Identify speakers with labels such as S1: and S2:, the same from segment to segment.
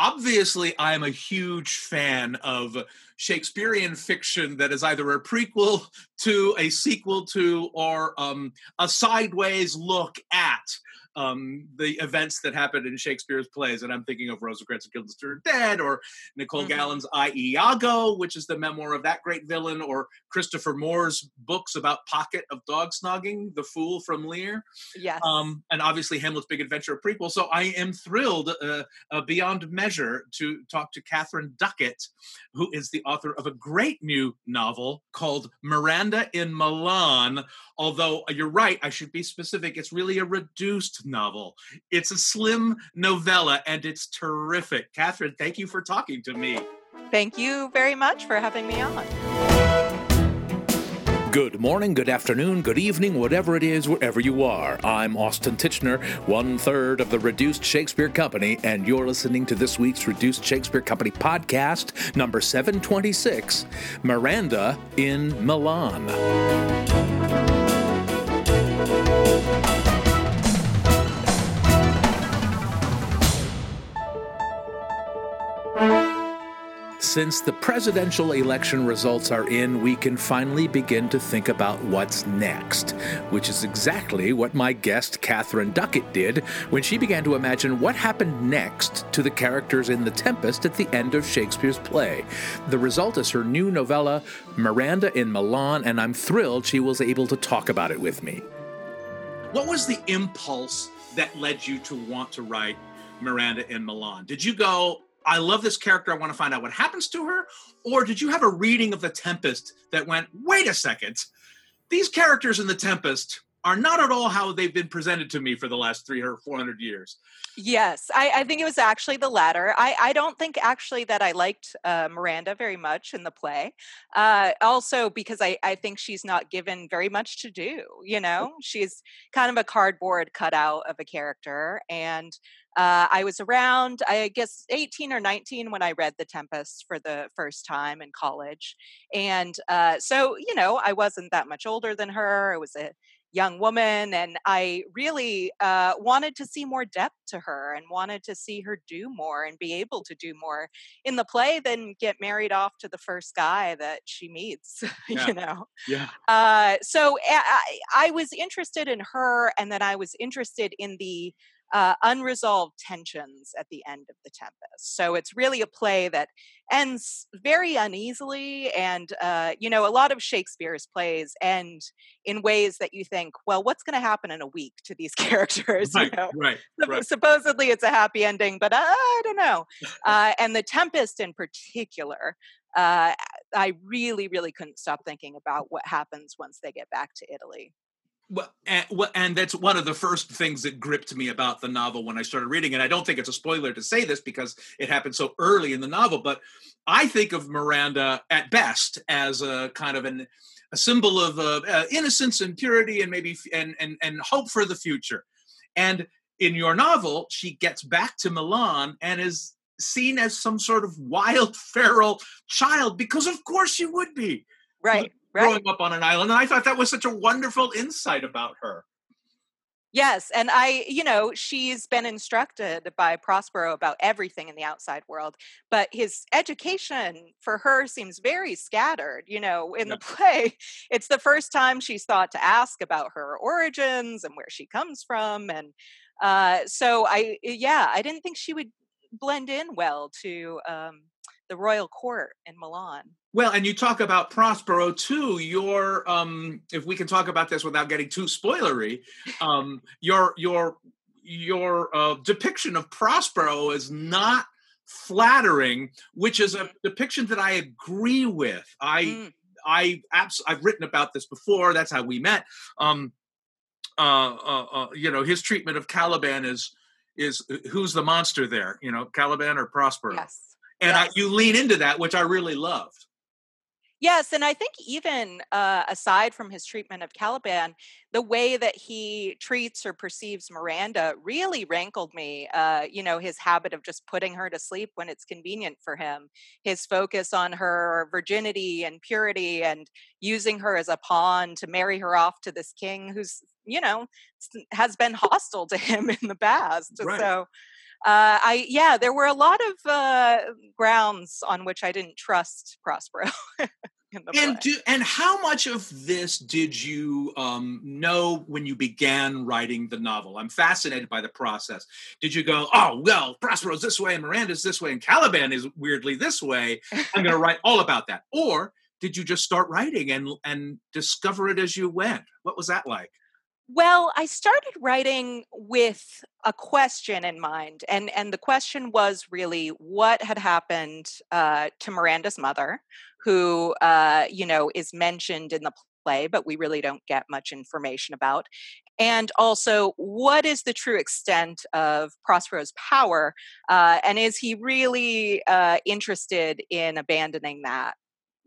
S1: obviously I am a huge fan of Shakespearean fiction that is either a prequel to, a sequel to, or um, a sideways look at um, the events that happened in Shakespeare's plays. And I'm thinking of Rosencrantz and Guildenstern Dead, or Nicole mm-hmm. Galland's I, Iago, which is the memoir of that great villain, or Christopher Moore's books about Pocket of Dog Snogging, The Fool from Lear.
S2: Yes.
S1: Um, and obviously Hamlet's Big Adventure, prequel. So I am thrilled uh, uh, beyond measure to talk to Katharine Duckett, who is the author of a great new novel called Miranda in Milan. Although uh, you're right, I should be specific. It's really a reduced novel. It's a slim novella and it's terrific. Katharine, thank you for talking to me.
S2: Thank you very much for having me on.
S3: Good morning, good afternoon, good evening, whatever it is, wherever you are. I'm Austin Tichenor, one third of the Reduced Shakespeare Company, and you're listening to this week's Reduced Shakespeare Company podcast, number 726 Miranda in Milan. Since the presidential election results are in, we can finally begin to think about what's next, which is exactly what my guest, Katharine Duckett, did when she began to imagine what happened next to the characters in The Tempest at the end of Shakespeare's play. The result is her new novella, Miranda in Milan, and I'm thrilled she was able to talk about it with me.
S1: What was the impulse that led you to want to write Miranda in Milan? Did you go, I love this character. I want to find out what happens to her. Or did you have a reading of The Tempest that went, wait a second, these characters in The Tempest are not at all how they've been presented to me for the last three or 400 years
S2: yes i, I think it was actually the latter I, I don't think actually that i liked uh, miranda very much in the play uh, also because I, I think she's not given very much to do you know she's kind of a cardboard cutout of a character and uh, I was around, I guess, 18 or 19 when I read The Tempest for the first time in college. And uh, so, you know, I wasn't that much older than her. I was a young woman, and I really uh, wanted to see more depth to her and wanted to see her do more and be able to do more in the play than get married off to the first guy that she meets,
S1: yeah.
S2: you know?
S1: Yeah.
S2: Uh, so I, I was interested in her, and then I was interested in the uh, unresolved tensions at the end of The Tempest. So it's really a play that ends very uneasily. And, uh, you know, a lot of Shakespeare's plays end in ways that you think, well, what's going to happen in a week to these characters?
S1: Right,
S2: you know?
S1: right, right.
S2: Supposedly it's a happy ending, but uh, I don't know. Uh, and The Tempest in particular. Uh, I really, really couldn't stop thinking about what happens once they get back to Italy.
S1: Well and, and, that's one of the first things that gripped me about the novel when I started reading it. I don't think it's a spoiler to say this because it happened so early in the novel, but I think of Miranda at best as a kind of an a symbol of uh, uh, innocence and purity and maybe and, and and hope for the future. And in your novel, she gets back to Milan and is seen as some sort of wild feral child because of course she would be.
S2: Right
S1: right. growing up on an island. And I thought that was such a wonderful insight about her.
S2: Yes, and I, you know, she's been instructed by Prospero about everything in the outside world, but his education for her seems very scattered. You know, in yeah. the play, it's the first time she's thought to ask about her origins and where she comes from, and uh, so I, yeah, I didn't think she would blend in well to um, the royal court in Milan.
S1: Well, and you talk about Prospero too. Your, um, if we can talk about this without getting too spoilery, um, your your your uh, depiction of Prospero is not flattering, which is a mm. depiction that I agree with. I mm. I abs- I've written about this before. That's how we met. Um, uh, uh, uh, you know, his treatment of Caliban is is uh, who's the monster there? You know, Caliban or Prospero?
S2: Yes.
S1: And
S2: yes.
S1: I, you lean into that, which I really loved.
S2: Yes, and I think even uh, aside from his treatment of Caliban, the way that he treats or perceives Miranda really rankled me. Uh, you know, his habit of just putting her to sleep when it's convenient for him, his focus on her virginity and purity, and using her as a pawn to marry her off to this king who's, you know, has been hostile to him in the past.
S1: Right.
S2: So uh, I yeah, there were a lot of uh, grounds on which I didn't trust Prospero.
S1: and do, and how much of this did you um, know when you began writing the novel? I'm fascinated by the process. Did you go, oh well, Prospero's this way and Miranda's this way and Caliban is weirdly this way? I'm going to write all about that. Or did you just start writing and and discover it as you went? What was that like?
S2: Well, I started writing with a question in mind, and and the question was really what had happened uh, to Miranda's mother, who uh, you know is mentioned in the play, but we really don't get much information about, and also what is the true extent of Prospero's power, uh, and is he really uh, interested in abandoning that?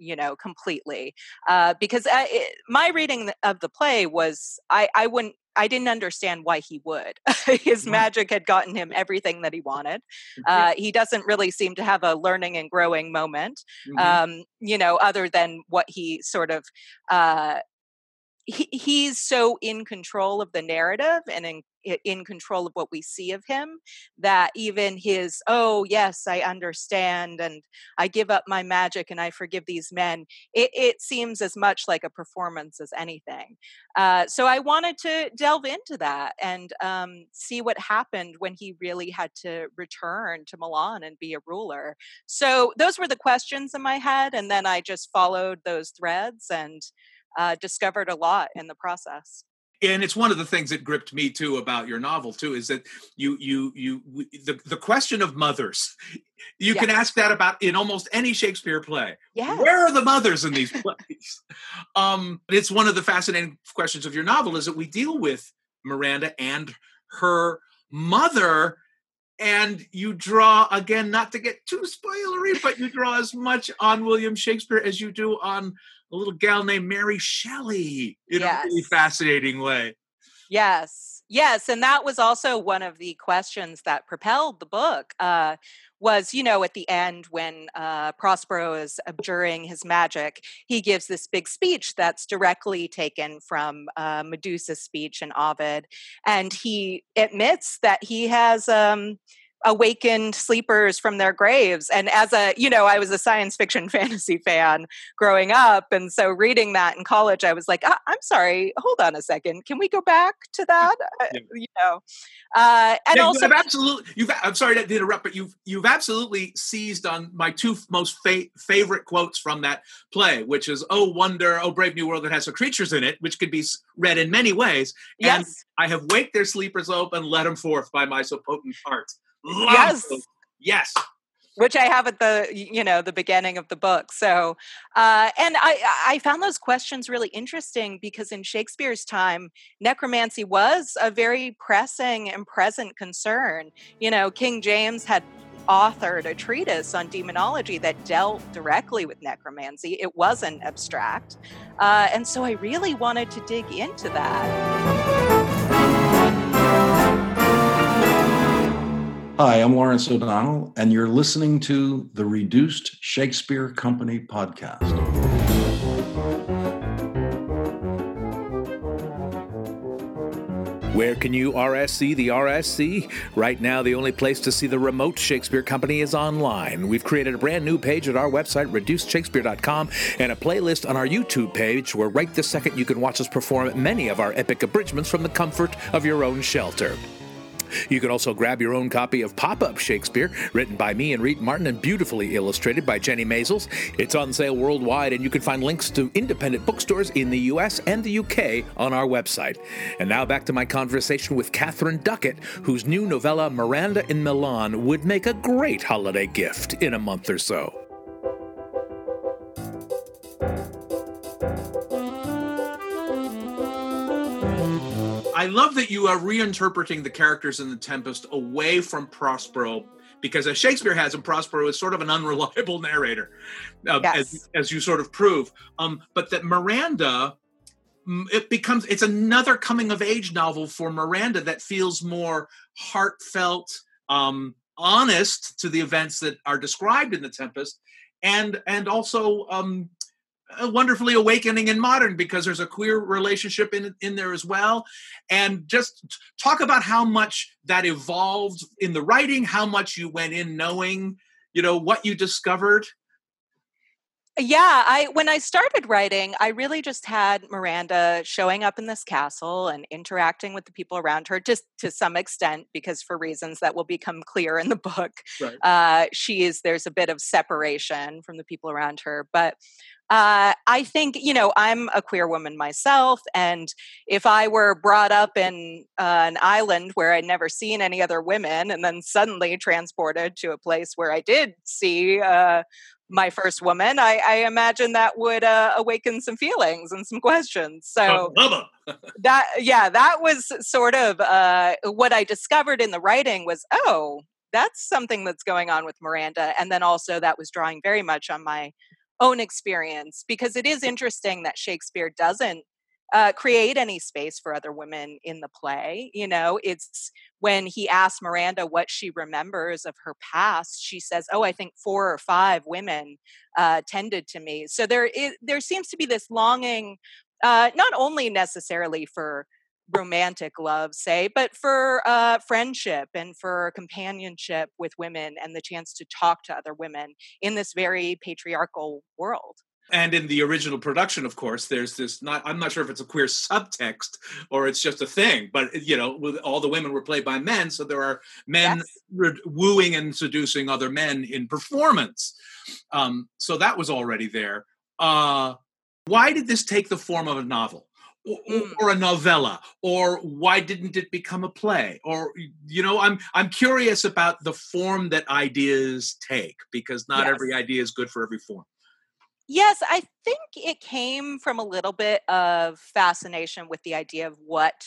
S2: You know completely uh, because I, it, my reading of the play was I, I wouldn't I didn't understand why he would. His mm-hmm. magic had gotten him everything that he wanted. Uh, he doesn't really seem to have a learning and growing moment, mm-hmm. um, you know, other than what he sort of uh, he, he's so in control of the narrative and in, in control of what we see of him that even his oh yes i understand and i give up my magic and i forgive these men it, it seems as much like a performance as anything. Uh, so i wanted to delve into that and um, see what happened when he really had to return to milan and be a ruler. So those were the questions in my head and then i just followed those threads and uh, discovered a lot in the process
S1: and it's one of the things that gripped me too about your novel too is that you you you the, the question of mothers you yes. can ask that about in almost any shakespeare play yes. where are the mothers in these plays um it's one of the fascinating questions of your novel is that we deal with miranda and her mother and you draw again not to get too spoilery but you draw as much on william shakespeare as you do on a little gal named mary shelley in yes. a really fascinating way
S2: yes yes and that was also one of the questions that propelled the book uh, was you know at the end when uh, prospero is abjuring his magic he gives this big speech that's directly taken from uh, medusa's speech in ovid and he admits that he has um, awakened sleepers from their graves. And as a you know i was a science fiction fantasy fan growing up. And so reading that in college i was like ah, i'm sorry. Hold on a second. Can we go back to that? Uh, yeah. you know uh, and yeah, also
S1: absolutely you've i'm sorry to interrupt but you've you've absolutely seized on my two most fa- favorite quotes from that play which is oh wonder oh brave new world that has some creatures in it which could be read in many ways. Yes. and i have waked their sleepers open let them forth by my so potent heart Love yes. Those. Yes.
S2: Which I have at the you know the beginning of the book. So, uh, and I I found those questions really interesting because in Shakespeare's time, necromancy was a very pressing and present concern. You know, King James had authored a treatise on demonology that dealt directly with necromancy. It wasn't abstract. Uh, and so I really wanted to dig into that.
S4: Hi, I'm Lawrence O'Donnell, and you're listening to the Reduced Shakespeare Company podcast.
S3: Where can you RSC the RSC? Right now, the only place to see the remote Shakespeare Company is online. We've created a brand new page at our website, reducedshakespeare.com, and a playlist on our YouTube page where right this second you can watch us perform many of our epic abridgments from the comfort of your own shelter. You can also grab your own copy of Pop Up Shakespeare, written by me and Reed Martin and beautifully illustrated by Jennie Maizels. It's on sale worldwide, and you can find links to independent bookstores in the US and the UK on our website. And now back to my conversation with Katharine Duckett, whose new novella, Miranda in Milan, would make a great holiday gift in a month or so.
S1: I love that you are reinterpreting the characters in the Tempest away from Prospero because as Shakespeare has him, Prospero is sort of an unreliable narrator, uh, yes. as, as you sort of prove. Um, but that Miranda, it becomes it's another coming of age novel for Miranda that feels more heartfelt, um, honest to the events that are described in the Tempest, and and also um, wonderfully awakening and modern because there's a queer relationship in in there as well. And just talk about how much that evolved in the writing how much you went in knowing you know what you discovered.
S2: Yeah i when i started writing i really just had miranda showing up in this castle and interacting with the people around her just to some extent because for reasons that will become clear in the book. Right. uh, she is there's a bit of separation from the people around her but uh, I think, you know, I'm a queer woman myself. And if I were brought up in uh, an island where I'd never seen any other women and then suddenly transported to a place where I did see uh, my first woman, I, I imagine that would uh, awaken some feelings and some questions. So that, yeah, that was sort of uh, what I discovered in the writing was, oh, that's something that's going on with Miranda. And then also that was drawing very much on my own experience because it is interesting that Shakespeare doesn't uh, create any space for other women in the play. You know, it's when he asks Miranda what she remembers of her past, she says, "Oh, I think four or five women uh, tended to me." So there is there seems to be this longing, uh, not only necessarily for romantic love, say, but for uh, friendship and for companionship with women and the chance to talk to other women in this very patriarchal world.
S1: And in the original production of course there's this not i'm not sure if it's a queer subtext or it's just a thing but you know all the women were played by men so there are men yes. wooing and seducing other men in performance. Um, so that was already there. Uh, why did this take the form of a novel mm. or, a novella or why didn't it become a play or you know i'm i'm curious about the form that ideas take because not yes. every idea is good for every form
S2: Yes, I think it came from a little bit of fascination with the idea of what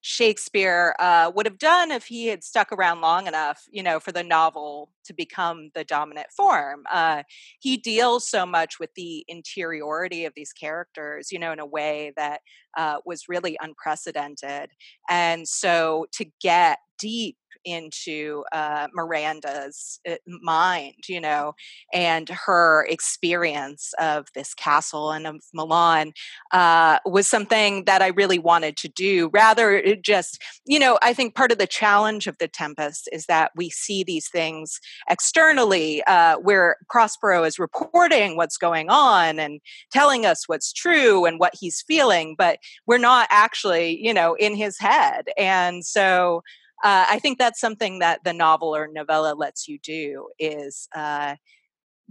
S2: Shakespeare uh, would have done if he had stuck around long enough, you know, for the novel to become the dominant form. Uh, he deals so much with the interiority of these characters, you know, in a way that uh, was really unprecedented. And so to get deep into uh, Miranda's uh, mind, you know, and her experience of this castle and of Milan uh, was something that I really wanted to do. Rather, just, you know, I think part of the challenge of The Tempest is that we see these things externally uh, where Prospero is reporting what's going on and telling us what's true and what he's feeling, but we're not actually, you know, in his head. And so, uh, I think that's something that the novel or novella lets you do is uh,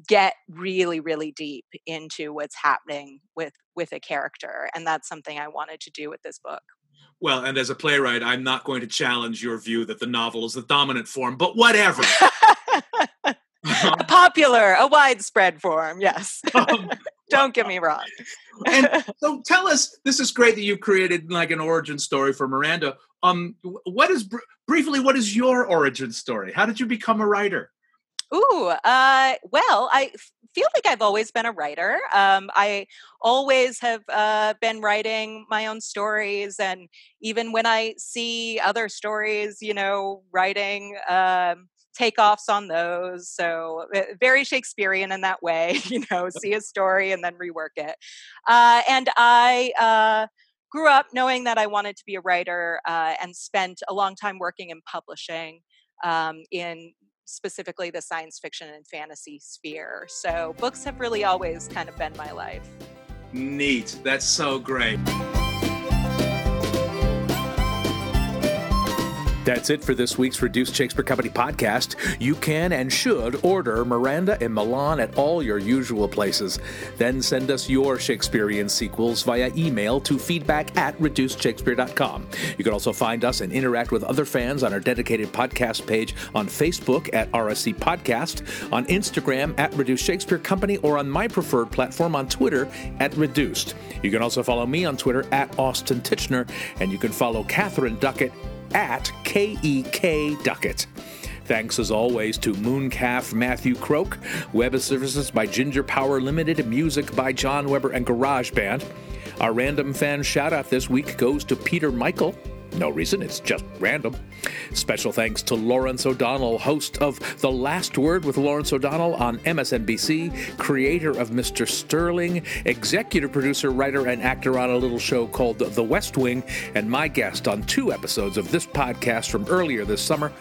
S2: get really, really deep into what's happening with with a character, and that's something I wanted to do with this book.
S1: Well, and as a playwright, I'm not going to challenge your view that the novel is the dominant form, but whatever.
S2: a popular, a widespread form, yes. Um, Don't get me wrong.
S1: and so tell us, this is great that you created like an origin story for Miranda. Um, what is briefly what is your origin story? How did you become a writer?
S2: Ooh, uh, well, I feel like I've always been a writer. Um, I always have uh, been writing my own stories, and even when I see other stories, you know, writing um, takeoffs on those. So uh, very Shakespearean in that way, you know, see a story and then rework it. Uh, and I uh, grew up knowing that I wanted to be a writer uh, and spent a long time working in publishing um, in specifically the science fiction and fantasy sphere. So books have really always kind of been my life.
S1: Neat. That's so great.
S3: That's it for this week's Reduced Shakespeare Company podcast. You can and should order Miranda in Milan at all your usual places. Then send us your Shakespearean sequels via email to feedback at reducedshakespeare.com. You can also find us and interact with other fans on our dedicated podcast page on Facebook at RSC Podcast, on Instagram at Reduced Shakespeare Company, or on my preferred platform on Twitter at Reduced. You can also follow me on Twitter at Austin Tichenor, and you can follow Katharine Duckett at KEK Duckett. Thanks as always to Mooncalf Matthew Croak, web services by Ginger Power Limited, music by John Weber and GarageBand. Our random fan shout out this week goes to Peter Michael. No reason, it's just random. Special thanks to Lawrence O'Donnell, host of The Last Word with Lawrence O'Donnell on MSNBC, creator of Mr. Sterling, executive producer, writer, and actor on a little show called The West Wing, and my guest on two episodes of this podcast from earlier this summer.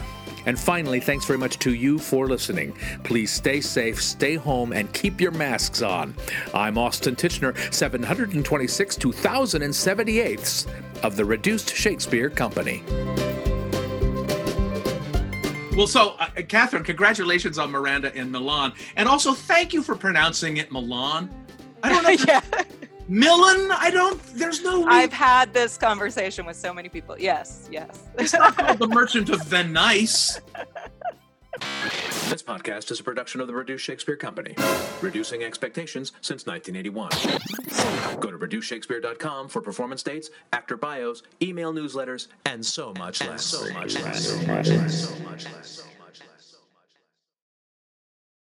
S3: And finally, thanks very much to you for listening. Please stay safe, stay home, and keep your masks on. I'm Austin Tichenor, 726 2078ths of the Reduced Shakespeare Company.
S1: Well, so uh, Katharine, congratulations on Miranda in Milan, and also thank you for pronouncing it Milan. I don't know.
S2: yeah.
S1: Milan? I don't. There's no.
S2: I've had this conversation with so many people. Yes, yes.
S1: It's not called the Merchant of Venice.
S3: This podcast is a production of the Reduced Shakespeare Company, reducing expectations since 1981. Go to reducedshakespeare.com for performance dates, actor bios, email newsletters, and so much less. So much less. So much less. So much less.